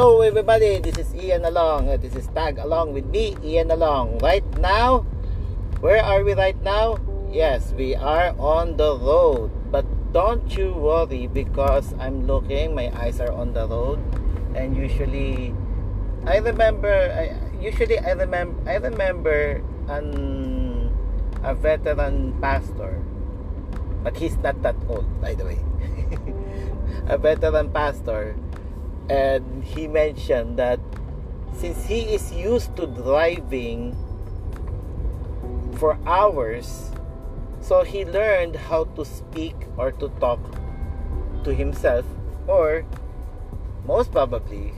Hello, everybody. This is Ian Along. Uh, This is Tag Along with me, Ian Along. Right now, where are we right now? Yes, we are on the road. But don't you worry because I'm looking, my eyes are on the road. And usually, I remember, I, usually I remember, I remember an, a veteran pastor. But he's not that old, by the way. a veteran pastor and he mentioned that since he is used to driving for hours so he learned how to speak or to talk to himself or most probably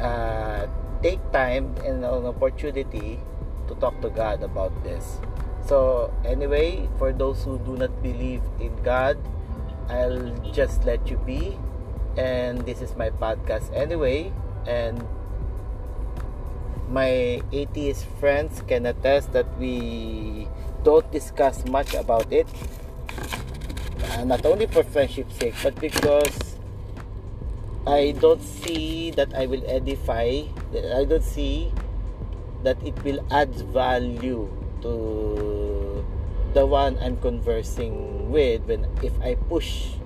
uh, take time and an opportunity to talk to God about this. So anyway for those who do not believe in God I'll just let you be and this is my podcast anyway. And my atheist friends can attest that we don't discuss much about it. Uh, not only for friendship's sake but because i don't see that i will edify i don't see that it will add value to the one i'm conversing with. When if i push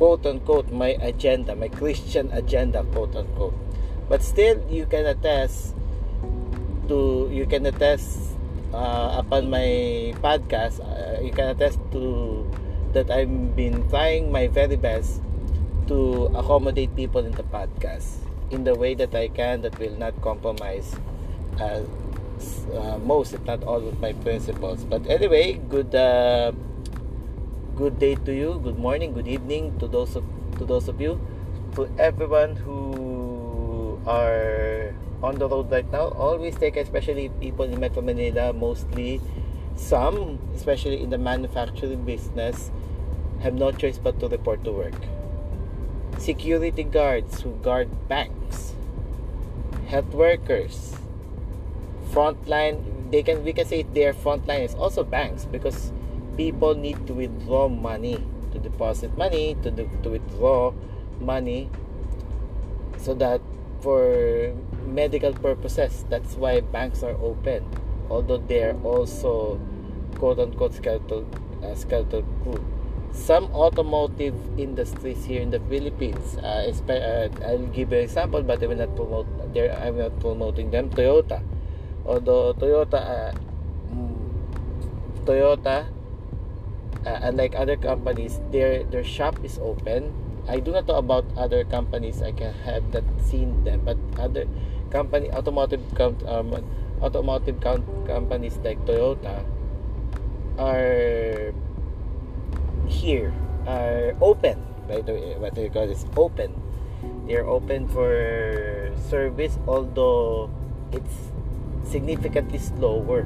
quote unquote my agenda, my Christian agenda, quote unquote. But still, you can attest to you can attest uh, upon my podcast. Uh, you can attest to that I've been trying my very best to accommodate people in the podcast in the way that I can that will not compromise uh, uh, most if not all of my principles. But anyway, good. Good day to you good morning good evening to those of to those of you to everyone who are on the road right now. Always take especially people in metro manila mostly some especially in the manufacturing business have no choice but to report to work. Security guards who guard banks health workers frontline they can we can say their frontline is also banks because people need to withdraw money to deposit money to, do, to withdraw money so that for medical purposes that's why banks are open. Although they're also quote unquote skeletal uh, skeletal crew some automotive industries here in the Philippines uh, uh, I'll give an example but I will not promote I'm not promoting them. Toyota. Although Toyota uh, mm, Toyota uh, unlike other companies their their shop is open. I do not know about other companies. I can have that seen them but other company automotive um, automotive companies like toyota are here are open. By the way what they call is open. They're open for service although it's significantly slower.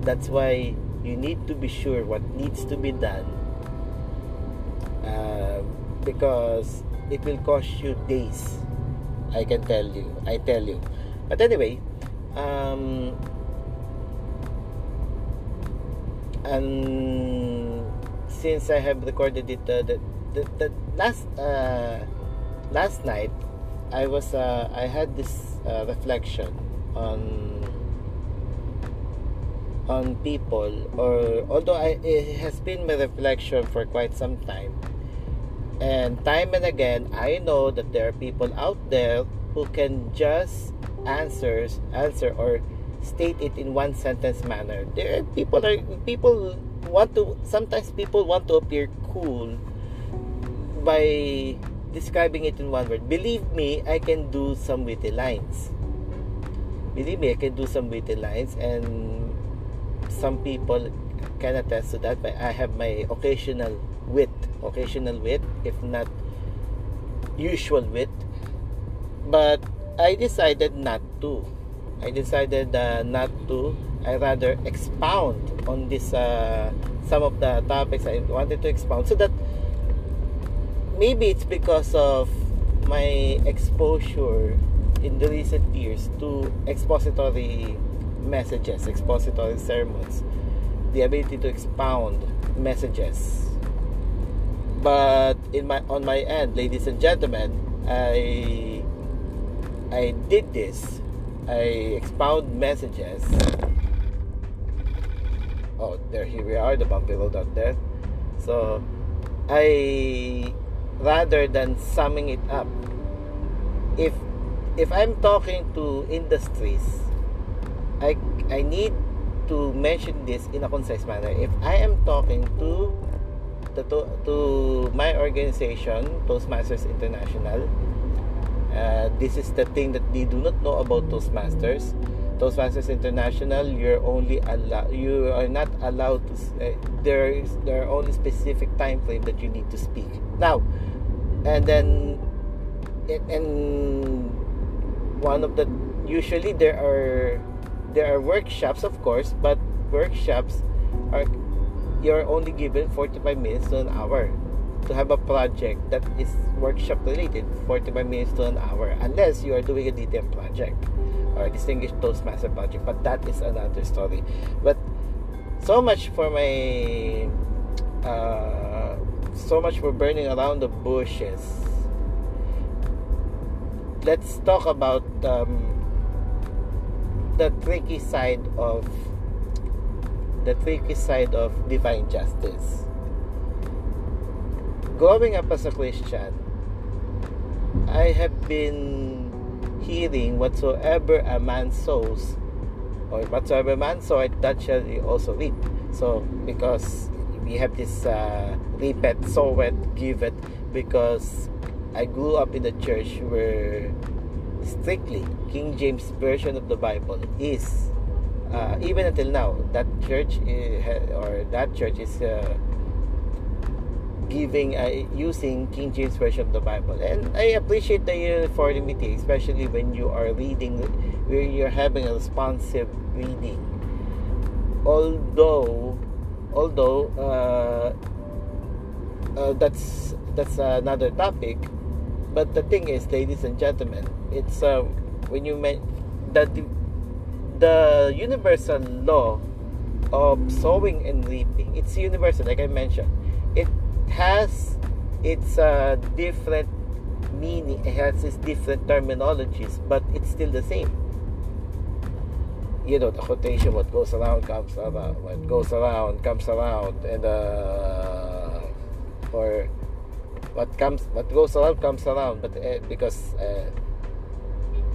That's why you need to be sure what needs to be done uh, because it will cost you days i can tell you i tell you. But anyway um, and since i have recorded it uh, the, the, the last uh, last night i was uh, i had this uh, reflection on on people or although I, it has been my reflection for quite some time. And time and again I know that there are people out there who can just answers answer or state it in one sentence manner. There are people are people want to sometimes people want to appear cool by describing it in one word. Believe me I can do some witty lines. Believe me I can do some witty lines and some people can attest to that but i have my occasional wit occasional wit if not usual wit. But i decided not to. I decided uh, not to. I rather expound on this uh, some of the topics i wanted to expound. So that maybe it's because of my exposure in the recent years to expository messages, expository sermons, the ability to expound messages. But in my on my end, ladies and gentlemen, I I did this. I expound messages. Oh, there here we are, the bumpy road out there. So I rather than summing it up, if if I'm talking to industries, I need to mention this in a concise manner. If I am talking to to, to my organization, Toastmasters International, uh, this is the thing that they do not know about Toastmasters. Toastmasters International, you're only allowed, you are not allowed to. Uh, there is there are only specific time frame that you need to speak. Now, and then, and one of the usually there are there are workshops, of course, but workshops are you're only given 45 minutes to an hour to have a project that is workshop related 45 minutes to an hour unless you are doing a DTM project or a distinguished toastmaster project but that is another story. But so much for my uh, so much for burning around the bushes. Let's talk about um, the tricky side of the tricky side of divine justice. Growing up as a Christian, I have been hearing whatsoever a man sows, or whatsoever man soweth, that shall he also reap. So, because we have this uh, reapeth, give it, because I grew up in the church where strictly King James version of the Bible. Is uh, even until now that church is, or that church is uh, giving uh, using King James version of the Bible. And I appreciate the uniformity especially when you are reading when you're having a responsive reading. Although although uh, uh, that's that's another topic but the thing is ladies and gentlemen it's uh, when you that the, the universal law of sowing and reaping it's universal like i mentioned. It has its uh, different meaning it has its different terminologies but it's still the same. You know the quotation what goes around comes around what goes around comes around and uh or what comes what goes around comes around. But uh, because uh,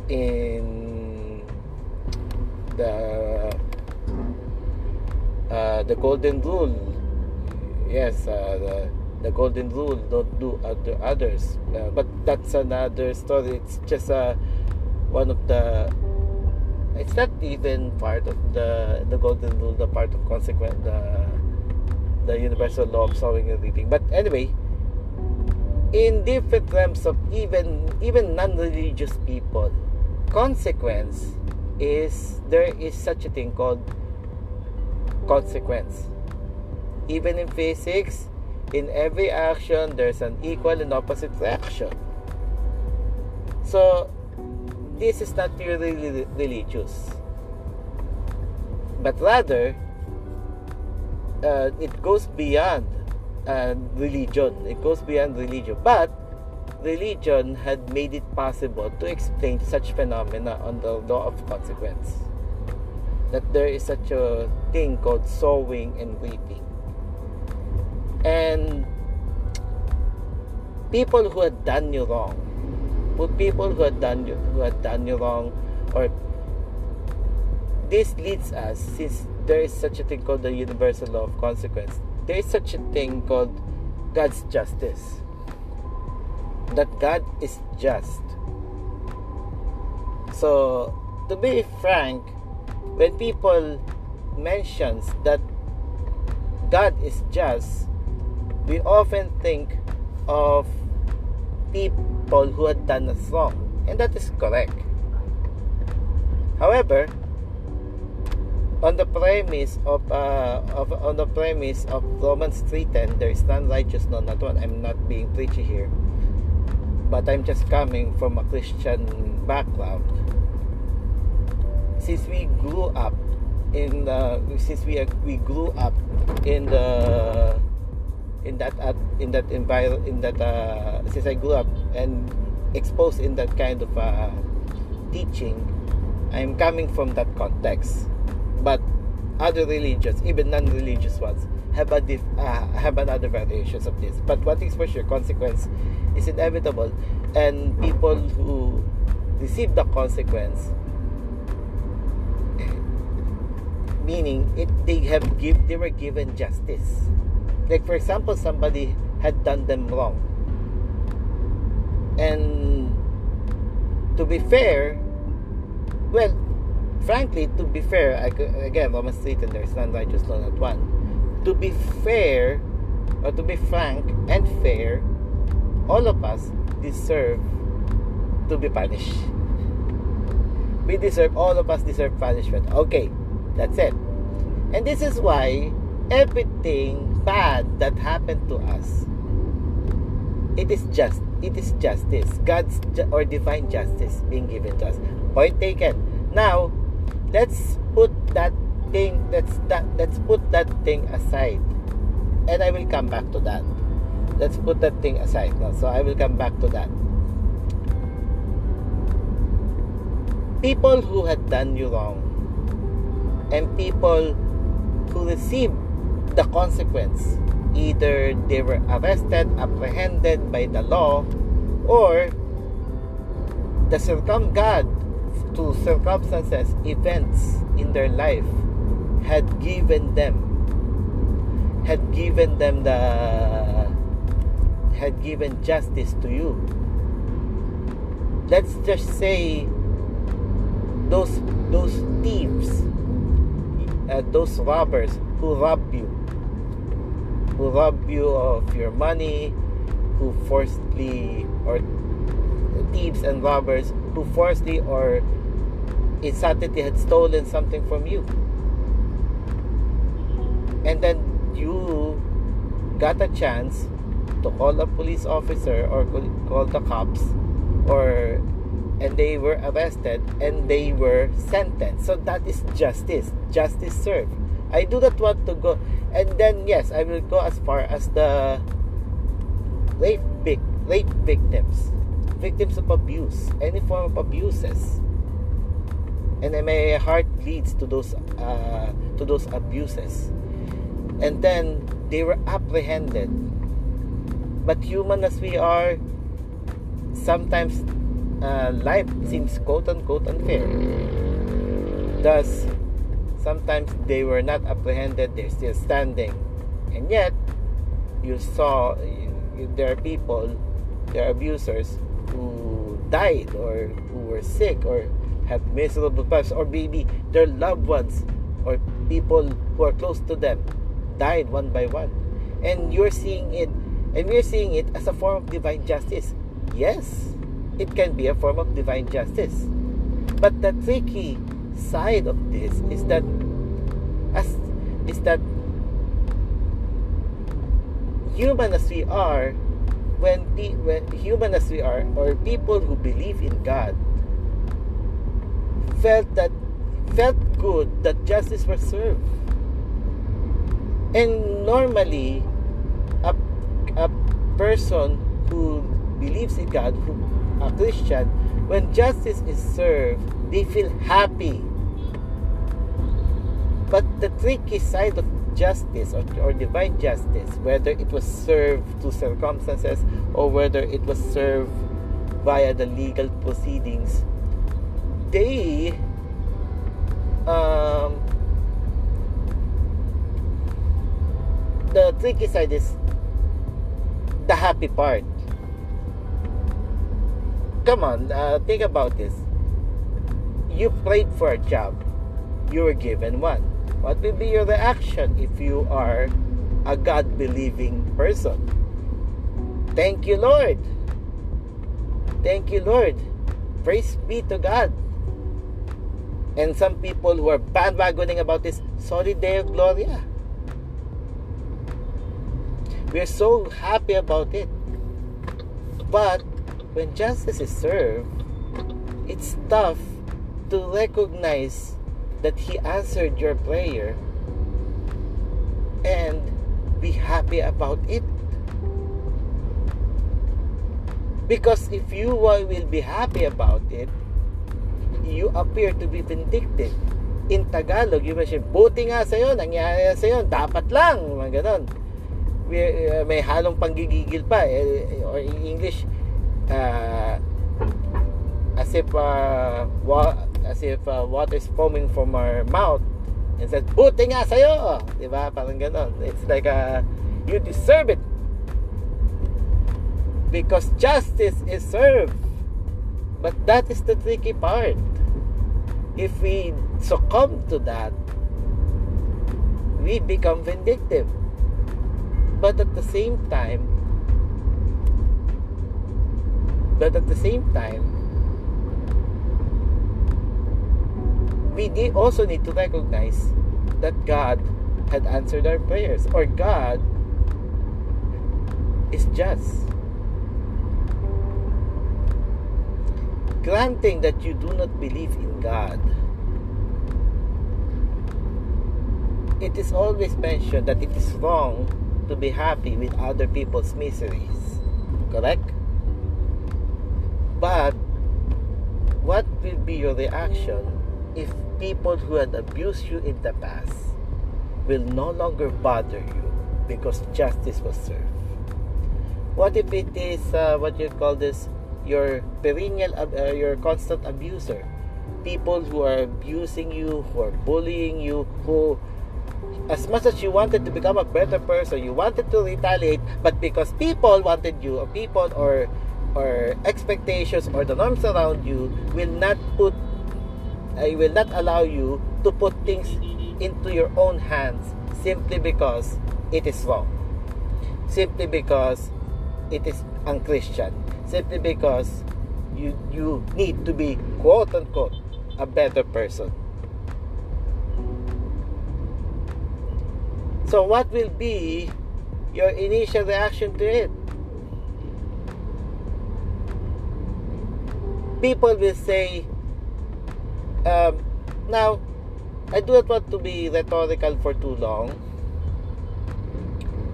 in the uh, the golden rule yes uh, the, the golden rule don't do other others. Uh, but that's another story. It's just uh, one of the it's not even part of the the golden rule the part of consequent the the universal law of sowing and reaping. But anyway in different realms of even even non-religious people. Consequence is there is such a thing called consequence. Even in physics in every action there's an equal and opposite reaction. So this is not purely religious. But rather uh, it goes beyond uh, religion. It goes beyond religion. But religion had made it possible to explain such phenomena on the law of consequence. That there is such a thing called sowing and reaping. And people who had done you wrong, people who had done you, who had done you wrong, or this leads us, since there is such a thing called the universal law of consequence, there is such a thing called God's justice. That God is just. So, to be frank, when people mentions that God is just, we often think of people who had done us wrong, and that is correct. However, on the premise of, uh, of on the premise of Romans 3:10 there is none righteous no not one I'm not being preachy here. But I'm just coming from a Christian background. Since we grew up in the since we we grew up in the in that in that environment in that uh, since I grew up and exposed in that kind of uh, teaching, I'm coming from that context. But other religions, even non-religious ones, have a dif- uh, have another variations of this. But one thing's for sure, consequence is inevitable, and people who receive the consequence, meaning it they have give they were given justice. Like for example, somebody had done them wrong, and to be fair, well, frankly, to be fair, I, again, Romans 3 and there's none righteous, no not one. To be fair, or to be frank and fair, all of us deserve to be punished. We deserve, all of us deserve punishment. Okay, that's it. And this is why everything bad that happened to us, it is just, it is justice. God's ju- or divine justice being given to us. Point taken. Now, let's put that thing let's that let's put that thing aside. And i will come back to that. Let's put that thing aside so i will come back to that. People who had done you wrong and people who received the consequence either they were arrested apprehended by the law or the circum god to circumstances, events in their life had given them had given them the had given justice to you. Let's just say those those thieves, uh, those robbers who rob you, who rob you of your money, who forcibly or thieves and robbers who forcibly or insanity had stolen something from you. And then you got a chance to call a police officer or call the cops or and they were arrested and they were sentenced. So that is justice. Justice served. I do not want to go and then yes, I will go as far as the rape rape victims, victims of abuse, any form of abuses. And my heart leads to those uh, to those abuses. And then they were apprehended. But human as we are sometimes uh, life seems quote unquote unfair. Thus sometimes they were not apprehended they're still standing. And yet you saw there are people there are abusers who died or who were sick or have miserable lives or maybe their loved ones or people who are close to them died one by one. And you're seeing it and we're seeing it as a form of divine justice. Yes it can be a form of divine justice. But the tricky side of this is that as is that human as we are when, when human as we are or people who believe in god felt that felt good that justice was served. And normally, a, a person who believes in God, who a Christian, when justice is served, they feel happy. But the tricky side of justice or, or divine justice, whether it was served to circumstances or whether it was served via the legal proceedings, they um, the tricky side is the happy part. Come on, uh, think about this. You prayed for a job, you were given one. What will be your reaction if you are a God believing person? Thank you, Lord. Thank you, Lord. Praise be to God and some people who are bandwagoning about this Soli Deo Gloria. We're so happy about it. But when justice is served, it's tough to recognize that He answered your prayer and be happy about it. Because if you will be happy about it, you appear to be vindictive. In Tagalog, you mention, buti nga sa'yo, nangyari sa'yo, dapat lang, mga ganon. Uh, may halong panggigigil pa. Eh, or in English, uh, as if uh, as if uh, water is foaming from our mouth and says, buti nga sa'yo! Parang ganon. It's like, uh, you deserve it because justice is served. But that is the tricky part. If we succumb to that, we become vindictive. But at the same time, but at the same time, we also need to recognize that God had answered our prayers or God is just. granting that you do not believe in God, it is always mentioned that it is wrong to be happy with other people's miseries. Correct? But what will be your reaction if people who had abused you in the past will no longer bother you because justice was served? What if it is uh, what you call this your perennial uh, your constant abuser people who are abusing you who are bullying you who as much as you wanted to become a better person you wanted to retaliate but because people wanted you or people or or expectations or the norms around you will not put I will not allow you to put things into your own hands simply because it is wrong simply because it is unchristian simply because you you need to be quote unquote a better person. So what will be your initial reaction to it? People will say, um, now, I do not want to be rhetorical for too long.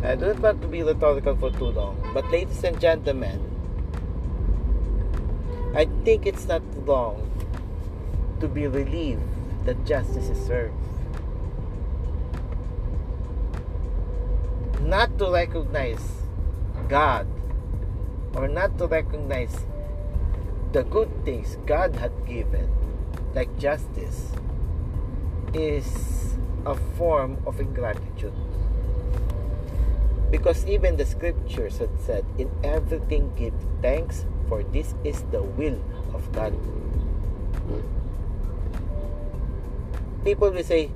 I do not want to be rhetorical for too long. But ladies and gentlemen, I think it's not wrong to be relieved that justice is served. Not to recognize God or not to recognize the good things God had given, like justice, is a form of ingratitude. Because even the scriptures had said, In everything give thanks, for this is the will of God. People will say,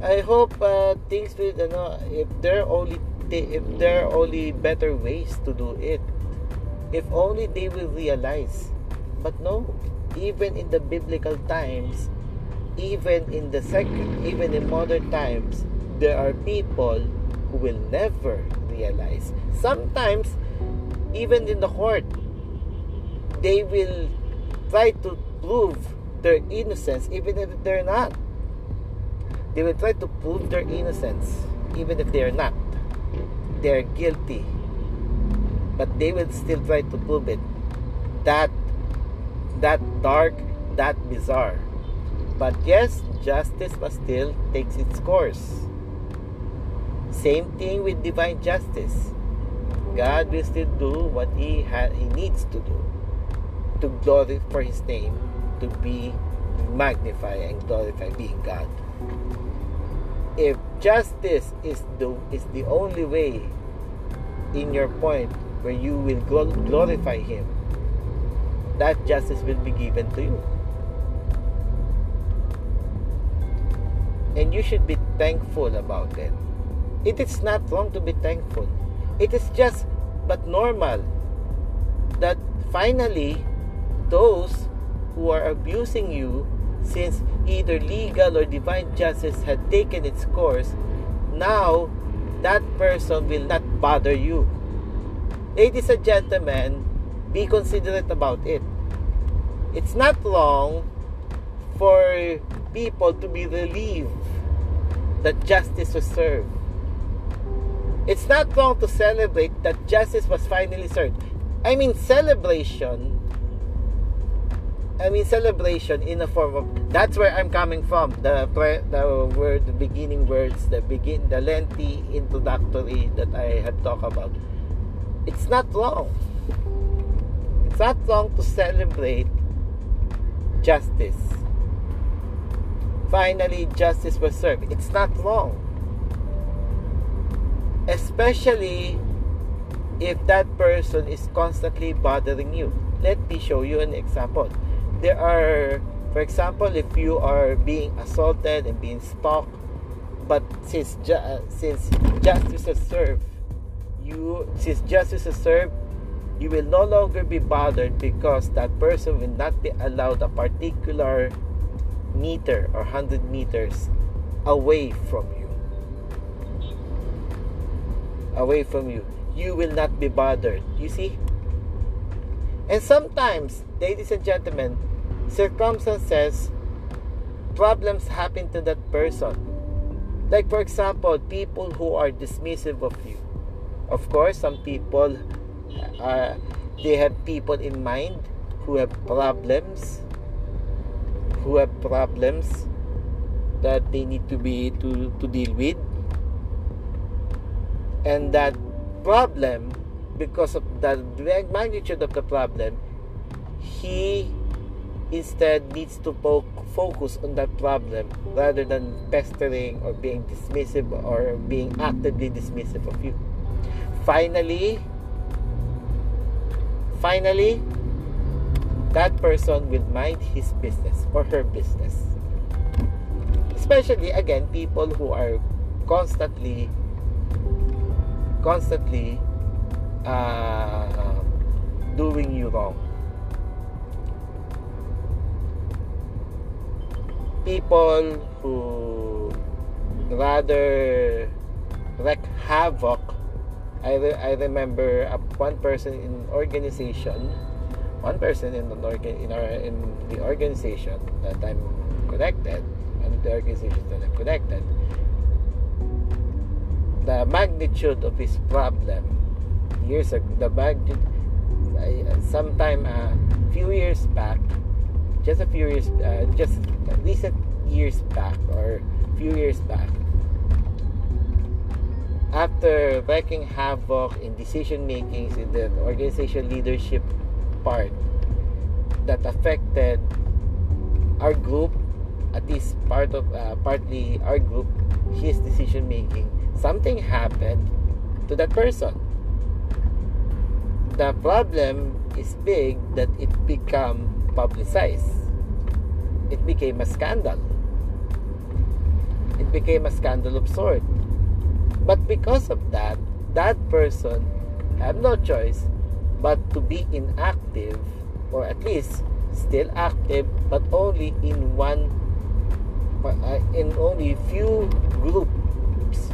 I hope uh, things will, you know, if there are only if there are only better ways to do it, if only they will realize. But no, even in the biblical times, even in the second, even in modern times, there are people who will never realize. Sometimes, even in the court, they will try to prove their innocence even if they're not. They will try to prove their innocence even if they're not. They're guilty. But they will still try to prove it. That that dark, that bizarre. But yes, justice must still takes its course. Same thing with divine justice. God will still do what he ha- he needs to do to glorify for his name to be magnified and glorified being God. If justice is the is the only way in your point where you will glorify him, that justice will be given to you. And you should be thankful about it. It is not wrong to be thankful. It is just but normal that finally those who are abusing you, since either legal or divine justice had taken its course, now that person will not bother you. Ladies and gentlemen, be considerate about it. It's not long for people to be relieved that justice was served. It's not wrong to celebrate that justice was finally served. I mean celebration. I mean celebration in a form of that's where I'm coming from. The the word the beginning words, the begin the lengthy introductory that I had talked about. It's not wrong. It's not wrong to celebrate justice. Finally, justice was served. It's not long. Especially if that person is constantly bothering you. Let me show you an example. There are, for example, if you are being assaulted and being stalked, but since ju- since justice is served, you since justice is served, you will no longer be bothered because that person will not be allowed a particular meter or 100 meters away from you away from you you will not be bothered. You see? And sometimes, ladies and gentlemen, circumstances, problems happen to that person. Like, for example, people who are dismissive of you. Of course, some people, uh, they have people in mind who have problems, who have problems that they need to be to, to deal with and that problem, because of the magnitude of the problem, he instead needs to focus on that problem rather than pestering or being dismissive or being actively dismissive of you. Finally, finally, that person will mind his business or her business. Especially, again, people who are constantly constantly uh, doing you wrong. People who rather wreak havoc. I, re- I remember uh, one person in organization, one person in an organ in our in the organization that I'm connected, and the organization that I'm connected the magnitude of his problem years ago the magnitude uh, sometime a few years back just a few years uh, just recent years back or few years back after wreaking havoc in decision making in the organization leadership part that affected our group at least part of uh, partly our group his decision making something happened to that person. The problem is big that it become publicized. It became a scandal. It became a scandal of sort. But because of that, that person have no choice but to be inactive or at least still active but only in one uh, in only few groups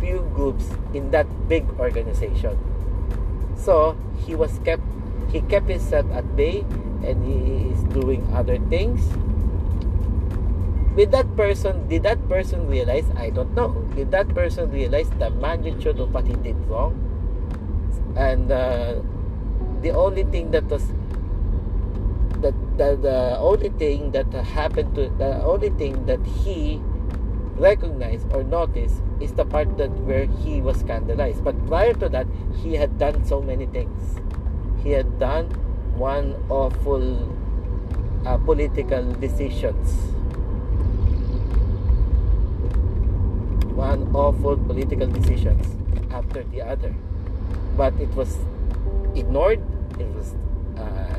few groups in that big organization. So he was kept he kept himself at bay and he is doing other things. With that person, did that person realize? I don't know. Did that person realize the magnitude of what he did wrong? And uh, the only thing that was that the, the only thing that happened to the only thing that he recognized or notice is the part that where he was scandalized. But prior to that, he had done so many things. He had done one awful uh, political decisions. One awful political decisions after the other. But it was ignored. It was uh,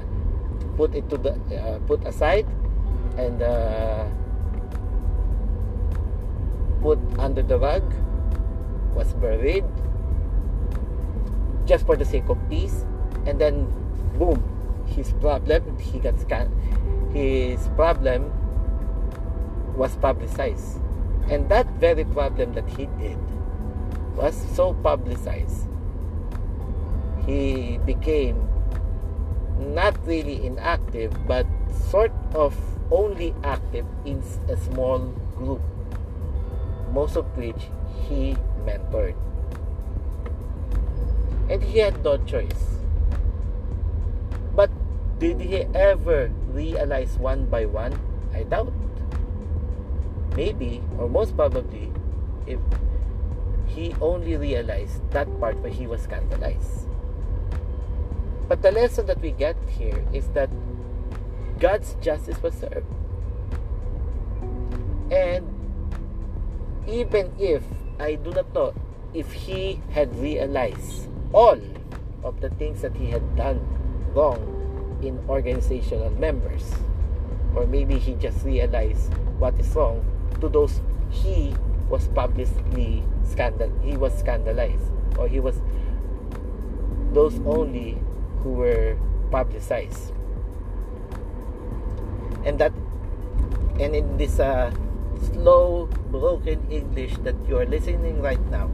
put into the uh, put aside, and uh, put under the rug, was buried just for the sake of peace, and then boom, his problem he got scanned. His problem was publicized, and that very problem that he did was so publicized. He became not really inactive, but sort of only active in a small group most of which he mentored. And he had no choice. But did he ever realize one by one? I doubt. Maybe, or most probably, if he only realized that part where he was scandalized. But the lesson that we get here is that God's justice was served. And even if I do not know if he had realized all of the things that he had done wrong in organizational members, or maybe he just realized what is wrong to those he was publicly scandal he was scandalized or he was those only who were publicized. And that and in this uh, slow broken english that you are listening right now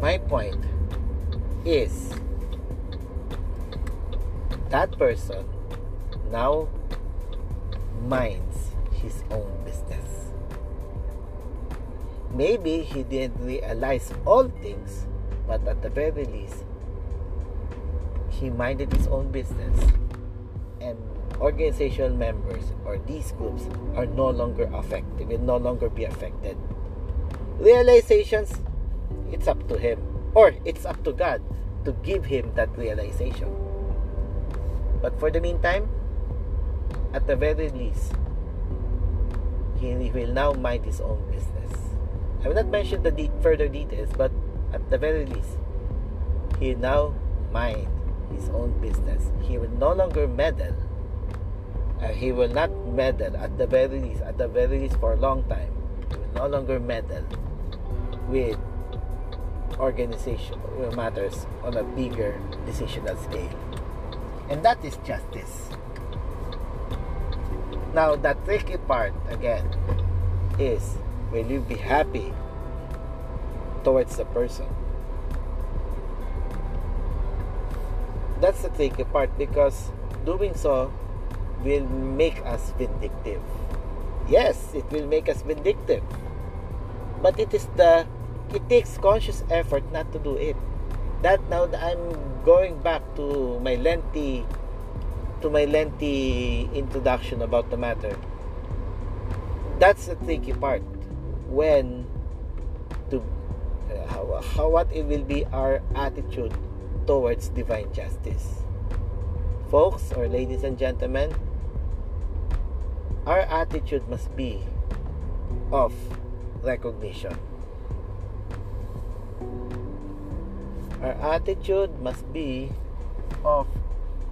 my point is that person now minds his own business. Maybe he didn't realize all things, but at the very least, he minded his own business. And organizational members or these groups are no longer affected, will no longer be affected. Realizations, it's up to him, or it's up to God to give him that realization. But for the meantime, at the very least, he will now mind his own business. I will not mention the de- further details, but at the very least, he now mind his own business. He will no longer meddle. Uh, he will not meddle at the very least, at the very least for a long time. He will no longer meddle with organizational matters on a bigger decisional scale. And that is justice. Now, the tricky part again is will you be happy towards the person? That's the tricky part because doing so will make us vindictive. Yes, it will make us vindictive. But it is the it takes conscious effort not to do it. That now I'm going back to my lengthy to my lengthy introduction about the matter, that's the tricky part. When to uh, how, how what it will be our attitude towards divine justice, folks or ladies and gentlemen. Our attitude must be of recognition. Our attitude must be of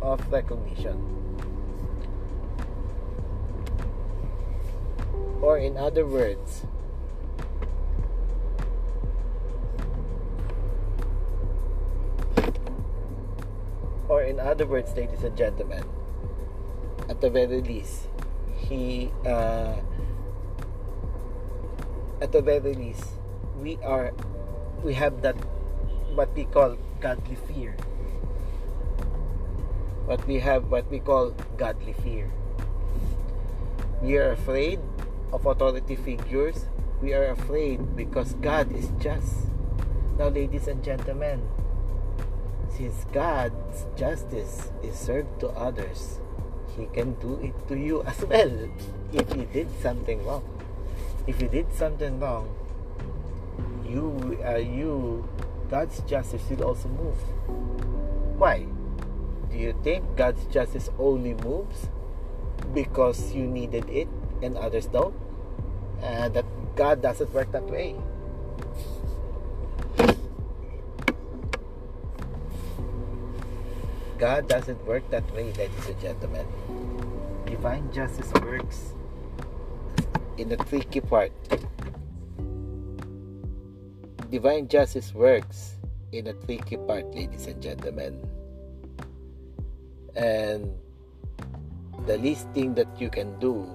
of recognition. Or, in other words, or in other words, ladies and gentlemen, at the very least, he, uh, at the very least, we are, we have that, what we call godly fear what we have what we call godly fear. We are afraid of authority figures. We are afraid because God is just. Now, ladies and gentlemen, since God's justice is served to others, He can do it to you as well if you did something wrong. If you did something wrong, you, uh, you, God's justice will also move. Why? Do you think God's justice only moves because you needed it and others don't? And that God doesn't work that way. God doesn't work that way, ladies and gentlemen. Divine justice works in the tricky part. Divine justice works in a tricky part, ladies and gentlemen and the least thing that you can do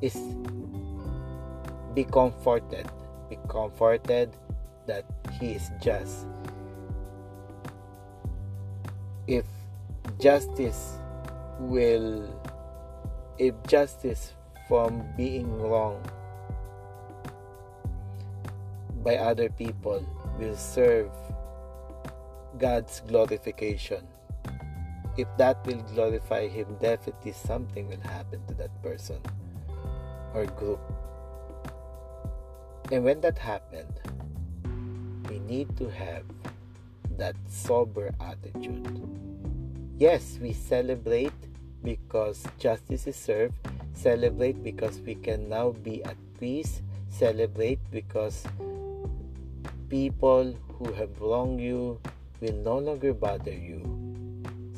is be comforted be comforted that he is just if justice will if justice from being wrong by other people will serve God's glorification. If that will glorify Him, definitely something will happen to that person or group. And when that happened, we need to have that sober attitude. Yes, we celebrate because justice is served, celebrate because we can now be at peace, celebrate because people who have wronged you will no longer bother you.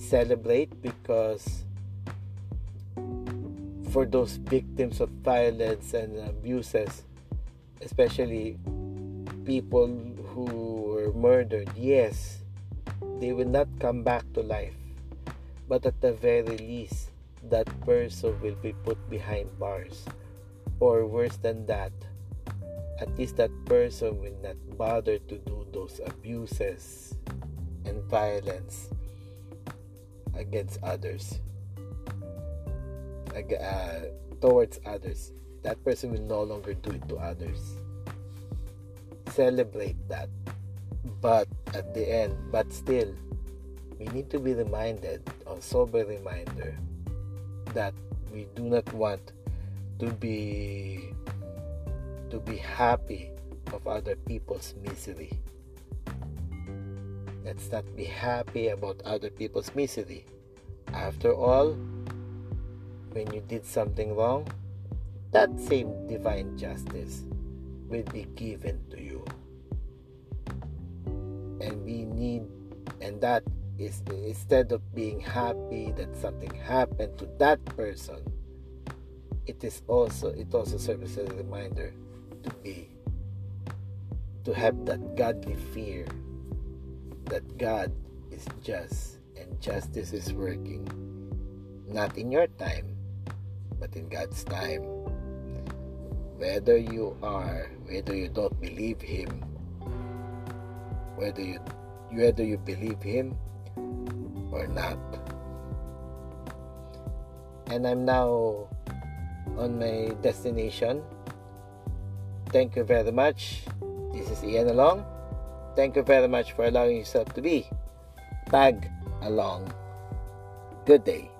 Celebrate because for those victims of violence and abuses, especially people who were murdered, yes, they will not come back to life. But at the very least, that person will be put behind bars. Or worse than that, at least that person will not bother to do those abuses and violence against others. Uh, towards others. That person will no longer do it to others. Celebrate that. But at the end but still we need to be reminded a sober reminder that we do not want to be to be happy of other people's misery Let's not be happy about other people's misery. After all, when you did something wrong, that same divine justice will be given to you. And we need, and that is instead of being happy that something happened to that person, it is also it also serves as a reminder to be to have that godly fear that God is just and justice is working, not in your time, but in God's time. Whether you are, whether you don't believe Him, whether you whether you believe Him or not. And I'm now on my destination. Thank you very much. This is Ian Along Thank you very much for allowing yourself to be tag along. Good day.